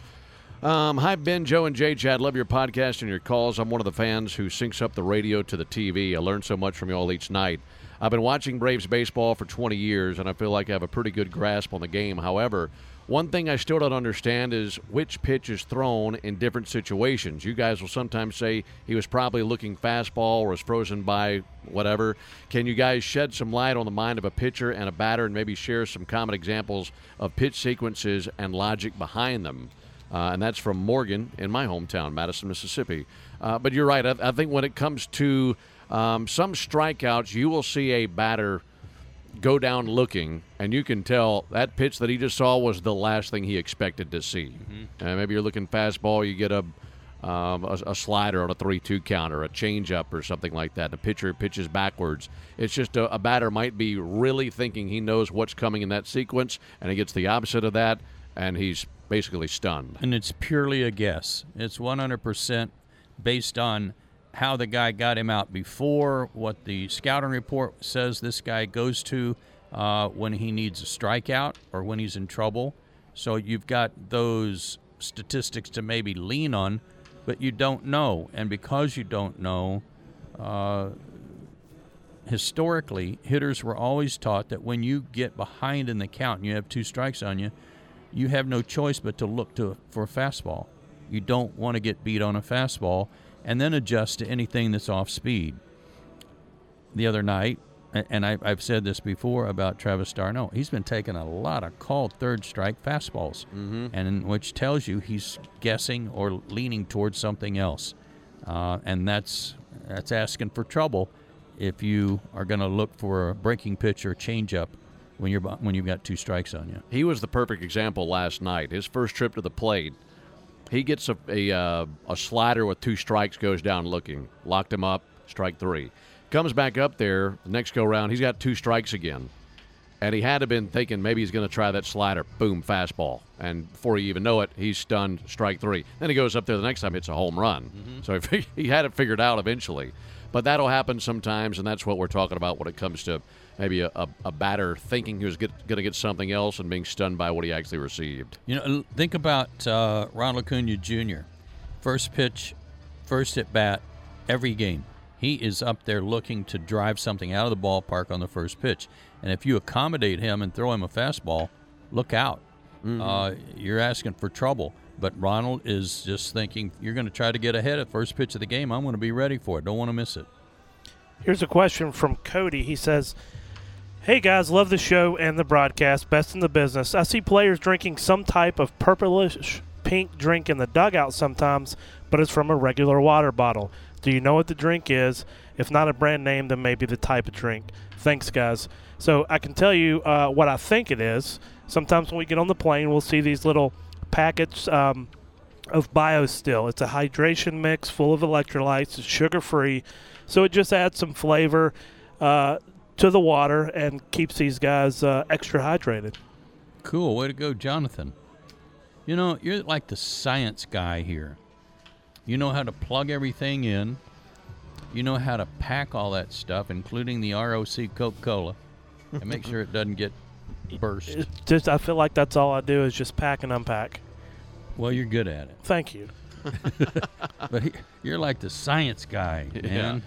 Um, hi, Ben, Joe, and Jay Chad. Love your podcast and your calls. I'm one of the fans who syncs up the radio to the TV. I learn so much from you all each night. I've been watching Braves baseball for 20 years, and I feel like I have a pretty good grasp on the game. However, one thing I still don't understand is which pitch is thrown in different situations. You guys will sometimes say he was probably looking fastball or was frozen by whatever. Can you guys shed some light on the mind of a pitcher and a batter and maybe share some common examples of pitch sequences and logic behind them? Uh, and that's from Morgan in my hometown, Madison, Mississippi. Uh, but you're right. I, I think when it comes to um, some strikeouts, you will see a batter go down looking, and you can tell that pitch that he just saw was the last thing he expected to see. Uh, maybe you're looking fastball, you get a um, a, a slider on a three-two counter, a changeup, or something like that. The pitcher pitches backwards. It's just a, a batter might be really thinking he knows what's coming in that sequence, and he gets the opposite of that, and he's basically stunned. And it's purely a guess. It's 100% based on how the guy got him out before, what the scouting report says this guy goes to uh, when he needs a strikeout or when he's in trouble. So you've got those statistics to maybe lean on, but you don't know. And because you don't know, uh, historically, hitters were always taught that when you get behind in the count and you have two strikes on you, you have no choice but to look to for a fastball. You don't want to get beat on a fastball and then adjust to anything that's off speed. The other night, and I, I've said this before about Travis d'Arnaud, he's been taking a lot of called third strike fastballs, mm-hmm. and which tells you he's guessing or leaning towards something else, uh, and that's that's asking for trouble if you are going to look for a breaking pitch or changeup when you're when you've got two strikes on you. He was the perfect example last night. His first trip to the plate, he gets a a, uh, a slider with two strikes, goes down looking, locked him up, strike three. Comes back up there, the next go round, he's got two strikes again. And he had to been thinking maybe he's going to try that slider, boom, fastball. And before you even know it, he's stunned, strike three. Then he goes up there the next time, hits a home run. So he, he had it figured out eventually. But that'll happen sometimes, and that's what we're talking about when it comes to maybe a, a, a batter thinking he was going to get something else and being stunned by what he actually received. You know, think about uh, Ronald Acuna Jr. First pitch, first at bat, every game. He is up there looking to drive something out of the ballpark on the first pitch. And if you accommodate him and throw him a fastball, look out. Uh, you're asking for trouble. But Ronald is just thinking, you're going to try to get ahead at first pitch of the game. I'm going to be ready for it. Don't want to miss it. Here's a question from Cody. He says, Hey guys, love the show and the broadcast. Best in the business. I see players drinking some type of purplish pink drink in the dugout sometimes, but it's from a regular water bottle. Do you know what the drink is? If not a brand name, then maybe the type of drink. Thanks, guys. So I can tell you uh, what I think it is. Sometimes when we get on the plane, we'll see these little packets um, of BioSteel. It's a hydration mix full of electrolytes. It's sugar free, so it just adds some flavor uh, to the water and keeps these guys uh, extra hydrated. Cool. Way to go, Jonathan. You know, you're like the science guy here. You know how to plug everything in. You know how to pack all that stuff, including the ROC Coca Cola, and make sure it doesn't get burst. It's just I feel like that's all I do is just pack and unpack. Well, you're good at it. Thank you. But he- you're like the science guy, man.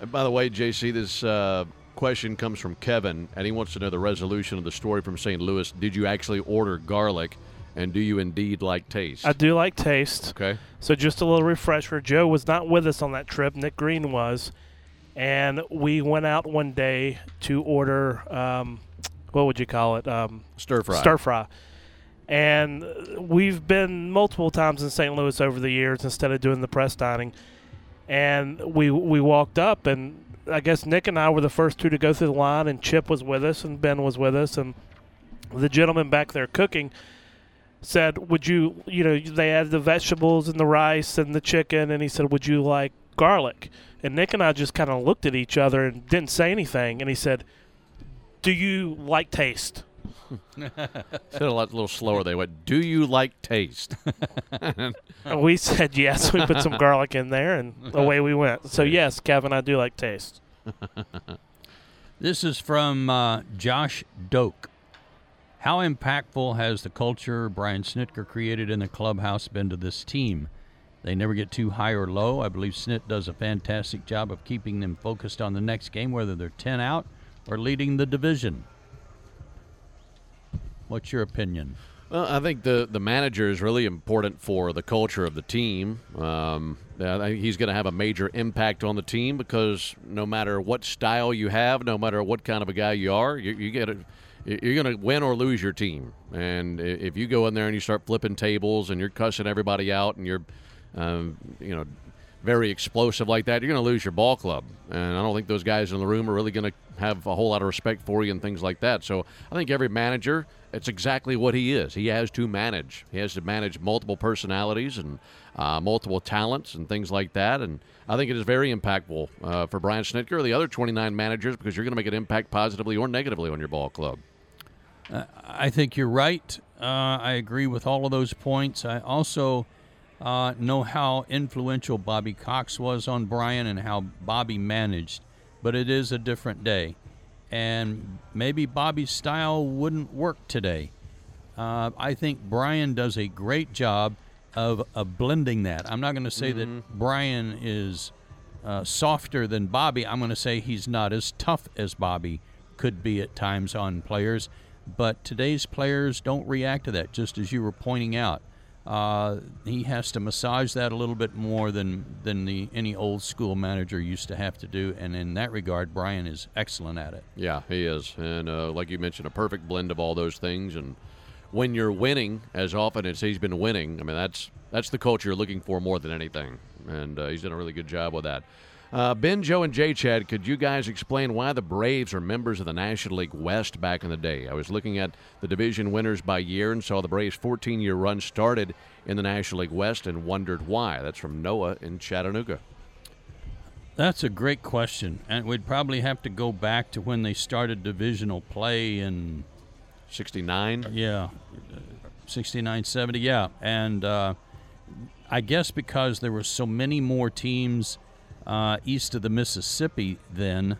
And by the way, JC, this uh, question comes from Kevin, and he wants to know the resolution of the story from St. Louis. Did you actually order garlic, and do you indeed like taste? I do like taste. okay. So just a little refresher. Joe was not with us on that trip. Nick Green was, and we went out one day to order. Um, what would you call it? Um, Stir fry. Stir fry. And we've been multiple times in St. Louis over the years instead of doing the press dining. And we we walked up, and I guess Nick and I were the first two to go through the line, and Chip was with us, and Ben was with us, and the gentleman back there cooking said, "Would you, you know, they had the vegetables and the rice and the chicken, and he said, "Would you like garlic?" And Nick and I just kind of looked at each other and didn't say anything, and he said, "Do you like taste?" Said a lot, a little slower. They went, "Do you like taste?" We said yes. We put some garlic in there, and away we went. So yes, Kevin, I do like taste. This is from uh, Josh Doak. How impactful has the culture Brian Snitker created in the clubhouse been to this team? They never get too high or low. I believe Snit does a fantastic job of keeping them focused on the next game, whether they're 10 out or leading the division. What's your opinion? Well, I think the the manager is really important for the culture of the team. Um, he's going to have a major impact on the team because no matter what style you have, no matter what kind of a guy you are, you, you get it. You're going to win or lose your team, and if you go in there and you start flipping tables and you're cussing everybody out and you're, um, you know, very explosive like that, you're going to lose your ball club. And I don't think those guys in the room are really going to have a whole lot of respect for you and things like that. So I think every manager, it's exactly what he is. He has to manage. He has to manage multiple personalities and uh, multiple talents and things like that. And I think it is very impactful uh, for Brian Snitker or the other 29 managers because you're going to make an impact positively or negatively on your ball club. I think you're right. Uh, I agree with all of those points. I also uh, know how influential Bobby Cox was on Brian and how Bobby managed, but it is a different day. And maybe Bobby's style wouldn't work today. Uh, I think Brian does a great job of, of blending that. I'm not going to say that Brian is uh, softer than Bobby. I'm going to say he's not as tough as Bobby could be at times on players. But today's players don't react to that, just as you were pointing out. Uh, he has to massage that a little bit more than than the any old school manager used to have to do, and in that regard, Brian is excellent at it. Yeah, he is. And uh, like you mentioned, a perfect blend of all those things. And when you're winning, as often as he's been winning, I mean, that's that's the culture you're looking for more than anything. And uh, he's done a really good job with that. Uh, ben, Joe, and Jay Chad, could you guys explain why the Braves are members of the National League West back in the day? I was looking at the division winners by year and saw the Braves' 14 year run started in the National League West and wondered why. That's from Noah in Chattanooga. That's a great question, and we'd probably have to go back to when they started divisional play in 69? Yeah, 69, 70, yeah. And uh, I guess because there were so many more teams uh, east of the Mississippi then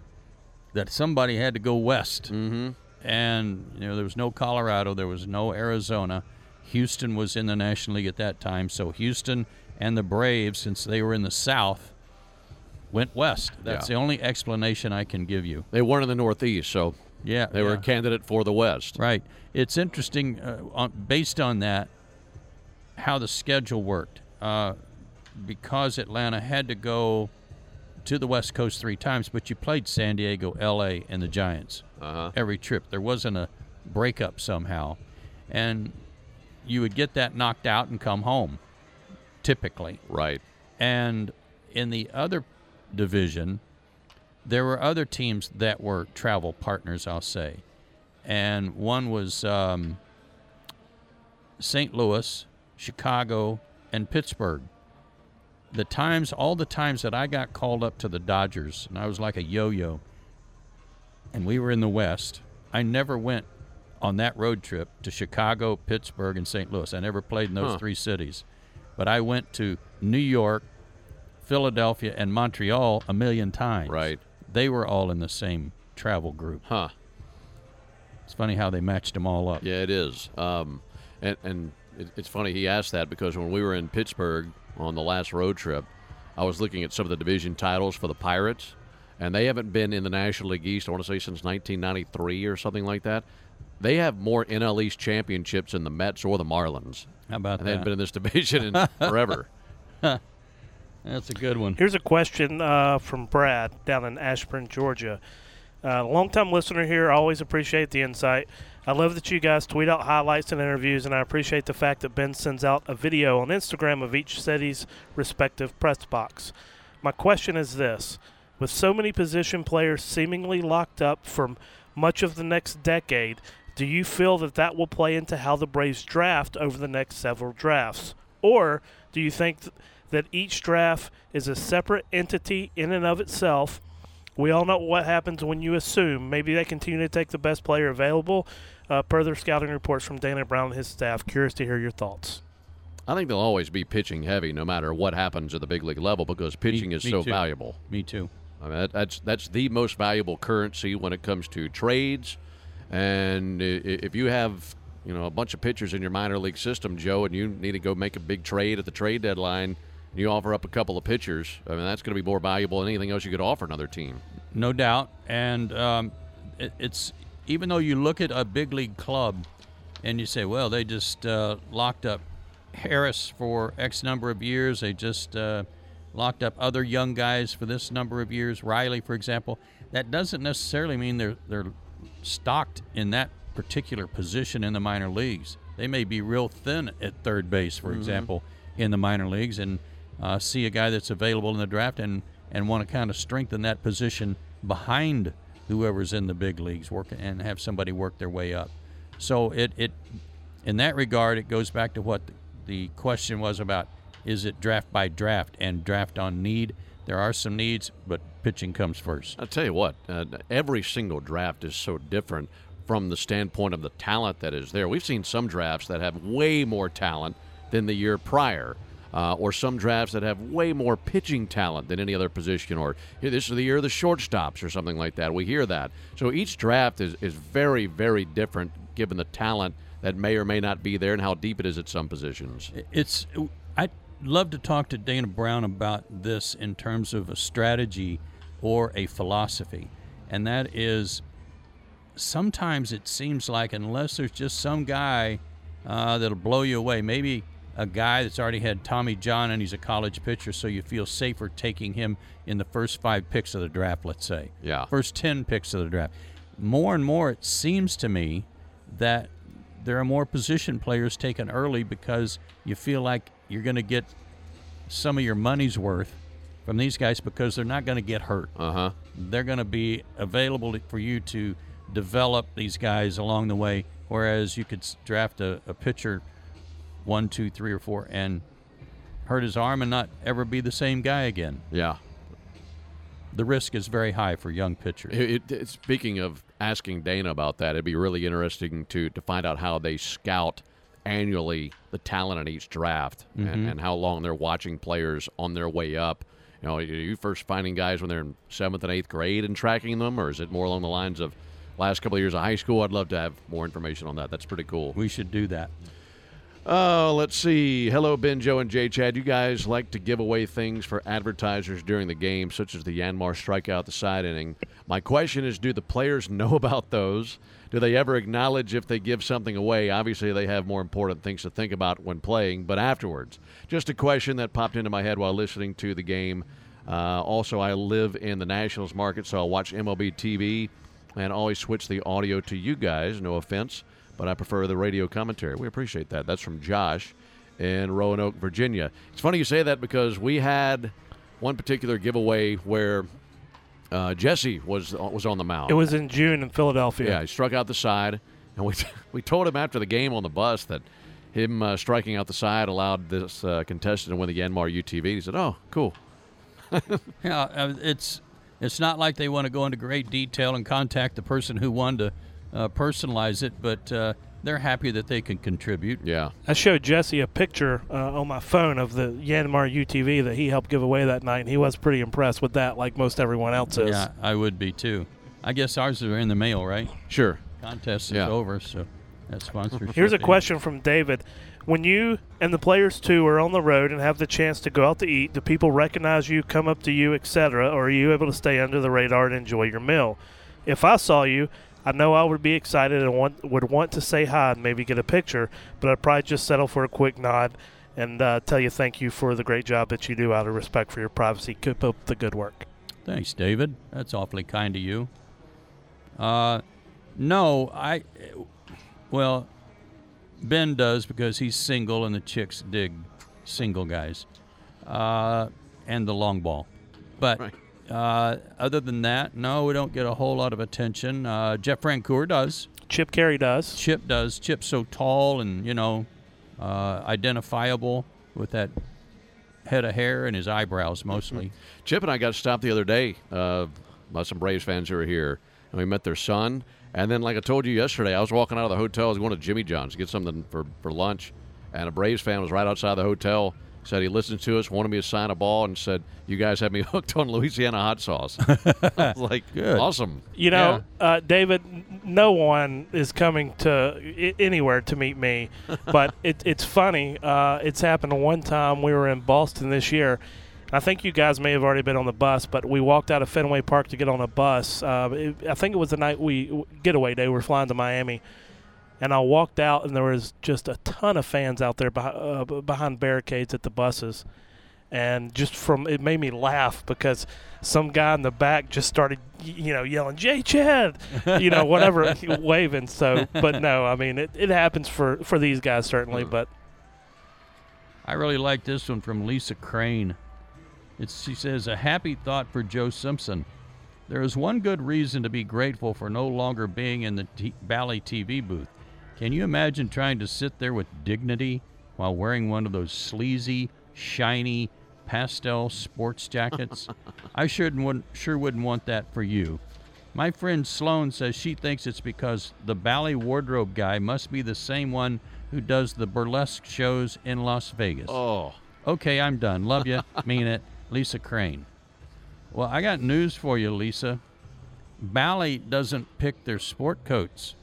that somebody had to go west. Mm-hmm. And, you know, there was no Colorado, there was no Arizona. Houston was in the National League at that time. So Houston and the Braves, since they were in the South, went west. That's Yeah. the only explanation I can give you. They weren't in the Northeast, so Yeah. they were a candidate for the West. Right. It's interesting, uh, on, based on that, how the schedule worked. Uh, because Atlanta had to go to the West Coast three times, but you played San Diego, L.A., and the Giants Uh-huh. every trip. There wasn't a breakup somehow, and you would get that knocked out and come home, typically. Right. And in the other division, there were other teams that were travel partners, I'll say. And one was um, St. Louis, Chicago, and Pittsburgh. The times, all the times that I got called up to the Dodgers, and I was like a yo yo, and we were in the West, I never went on that road trip to Chicago, Pittsburgh, and St. Louis. I never played in those Huh. three cities. But I went to New York, Philadelphia, and Montreal a million times. Right. They were all in the same travel group. Huh. It's funny how they matched them all up. Yeah, it is. Um, and and it, it's funny he asked that because when we were in Pittsburgh on the last road trip, I was looking at some of the division titles for the Pirates, and they haven't been in the National League East. I want to say since 1993 or something like that. They have more NL East championships than the Mets or the Marlins, How about and they haven't been in this division in forever. That's a good one. Here's a question uh, from Brad down in Ashburn, Georgia. Uh, longtime listener here. Always appreciate the insight. I love that you guys tweet out highlights and interviews, and I appreciate the fact that Ben sends out a video on Instagram of each city's respective press box. My question is this: With so many position players seemingly locked up for much of the next decade, do you feel that that will play into how the Braves draft over the next several drafts, or do you think th- that each draft is a separate entity in and of itself? We all know what happens when you assume. Maybe they continue to take the best player available. Uh, per their scouting reports from Dana Brown and his staff. Curious to hear your thoughts. I think they'll always be pitching heavy, no matter what happens at the big league level, because pitching is me so too. valuable. Me too. I mean, that, that's that's the most valuable currency when it comes to trades. And i- i- if you have you know a bunch of pitchers in your minor league system, Joe, and you need to go make a big trade at the trade deadline, and you offer up a couple of pitchers, I mean that's going to be more valuable than anything else you could offer another team. No doubt. And um, it, it's even though you look at a big league club and you say, well, they just uh, locked up Harris for X number of years. They just uh, locked up other young guys for this number of years. Riley, for example. That doesn't necessarily mean they're they're stocked in that particular position in the minor leagues. They may be real thin at third base, for example, in the minor leagues, and uh, see a guy that's available in the draft and and want to kind of strengthen that position behind whoever's in the big leagues, work and have somebody work their way up. So it it in that regard, it goes back to what the question was about: is it draft by draft and draft on need? There are some needs, but pitching comes first. I'll tell you what, uh, every single draft is so different from the standpoint of the talent that is there. We've seen some drafts that have way more talent than the year prior. Uh, or some drafts that have way more pitching talent than any other position, or "Hey, this is the year of the shortstops, or something like that. We hear that. So each draft is, is very, very different given the talent that may or may not be there and how deep it is at some positions. It's I'd love to talk to Dana Brown about this in terms of a strategy or a philosophy, and that is sometimes it seems like unless there's just some guy uh, that'll blow you away, maybe a guy that's already had Tommy John and he's a college pitcher, so you feel safer taking him in the first five picks of the draft, let's say. Yeah. First 10 picks of the draft. More and more, it seems to me that there are more position players taken early because you feel like you're going to get some of your money's worth from these guys because they're not going to get hurt. Uh huh. They're going to be available for you to develop these guys along the way, whereas you could draft a, a pitcher one, two, three, or four and hurt his arm and not ever be the same guy again. Yeah. The risk is very high for young pitchers. It, it, speaking of asking Dana about that, it'd be really interesting to to find out how they scout annually the talent in each draft and, mm-hmm. and how long they're watching players on their way up. You know, are you first finding guys when they're in seventh and eighth grade and tracking them, or is it more along the lines of last couple of years of high school? I'd love to have more information on that. That's pretty cool. We should do that. Oh, let's see. Hello, Ben, Joe, and Jay Chad. You guys like to give away things for advertisers during the game, such as the Yanmar strikeout, the side inning. My question is do the players know about those? Do they ever acknowledge if they give something away? Obviously, they have more important things to think about when playing, but afterwards. Just a question that popped into my head while listening to the game. Uh, also, I live in the Nationals market, so I'll watch MLB TV and always switch the audio to you guys. No offense but I prefer the radio commentary. We appreciate that. That's from Josh in Roanoke, Virginia. It's funny you say that because we had one particular giveaway where uh, Jesse was was on the mound. It was in June in Philadelphia. Yeah, he struck out the side, and we we told him after the game on the bus that him uh, striking out the side allowed this uh, contestant to win the Yanmar UTV. He said, "Oh, cool." yeah, uh, it's it's not like they want to go into great detail and contact the person who won to uh, personalize it, but uh, they're happy that they can contribute. Yeah. I showed Jesse a picture uh, on my phone of the Yanmar UTV that he helped give away that night, and he was pretty impressed with that, like most everyone else is. Yeah, I would be too. I guess ours are in the mail, right? Sure. Contest is Yeah. over, so that's sponsorship. Here's a question from David. When you and the players too are on the road and have the chance to go out to eat, do people recognize you, come up to you, etc., or are you able to stay under the radar and enjoy your meal? If I saw you, I know I would be excited and want, would want to say hi and maybe get a picture, but I'd probably just settle for a quick nod and uh, tell you thank you for the great job that you do out of respect for your privacy. Keep up the good work. Thanks, David. That's awfully kind of you. Uh, no, I. Well, Ben does because he's single, and the chicks dig single guys, uh, and the long ball. But Right. Uh, other than that, no, we don't get a whole lot of attention. Uh, Jeff Francoeur does. Chip Caray does. Chip does. Chip's so tall and you know uh, identifiable with that head of hair and his eyebrows mostly. Chip and I got stopped the other day uh, by some Braves fans who were here, and we met their son. And then, like I told you yesterday, I was walking out of the hotel. I was going to Jimmy John's to get something for, for lunch, and a Braves fan was right outside the hotel. Said he listened to us, wanted me to sign a ball, and said, "You guys have me hooked on Louisiana hot sauce." Like, Good. awesome." You know, uh, David, no one is coming to I- anywhere to meet me, but it, it's funny. Uh, it's happened one time. We were in Boston this year. I think you guys may have already been on the bus, but we walked out of Fenway Park to get on a bus. Uh, it, I think it was the night we getaway day. We were flying to Miami, and I walked out, and there was just a ton of fans out there behind, uh, behind barricades at the buses and just from it made me laugh because some guy in the back just started you know yelling Jay Chad you know whatever waving so but no I mean it, it happens for for these guys certainly but I really like this one from Lisa Crane. It's, she says, A happy thought for Joe Simpson. There is one good reason to be grateful for no longer being in the t- Bally TV booth. Can you imagine trying to sit there with dignity while wearing one of those sleazy, shiny, pastel sports jackets? I sure wouldn't, sure wouldn't want that for you. My friend Sloan says she thinks it's because the Bally wardrobe guy must be the same one who does the burlesque shows in Las Vegas. Oh, Okay, I'm done. Love you. mean it. Lisa Crane. Well, I got news for you, Lisa. Bally doesn't pick their sport coats.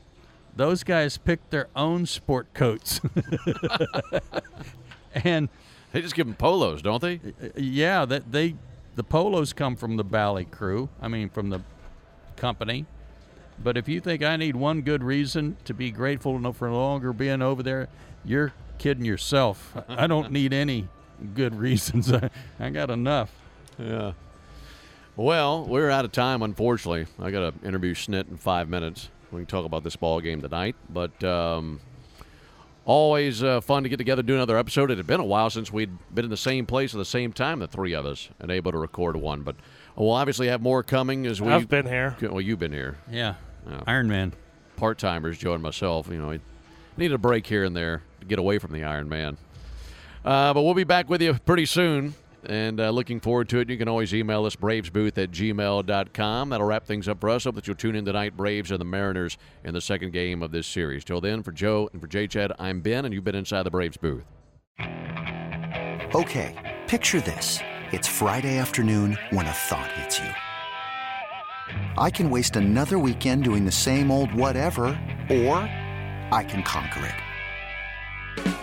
Those guys pick their own sport coats. and they just give them polos, don't they? uh, yeah, that they the polos come from the Bally crew. I mean, from the company. But if you think I need one good reason to be grateful no- for longer being over there, you're kidding yourself. I don't need any good reasons. I, I got enough. Yeah. Well, we're out of time, unfortunately. I got to interview Snit in five minutes. We can talk about this ball game tonight, but um, always uh, fun to get together do another episode. It had been a while since we'd been in the same place at the same time, the three of us, and able to record one. But we'll obviously have more coming as we. I've been here Well, you've been here. Yeah. Yeah. Iron Man. Part timers, Joe and myself. You know, we needed a break here and there to get away from the Iron Man. Uh, but we'll be back with you pretty soon. And uh, looking forward to it. You can always email us, bravesbooth at gmail.com. That'll wrap things up for us. Hope that you'll tune in tonight, Braves and the Mariners, in the second game of this series. Till then, for Joe and for Jay Chad, I'm Ben, and you've been inside the Braves booth. Okay, picture this. It's Friday afternoon when a thought hits you. I can waste another weekend doing the same old whatever, or I can conquer it.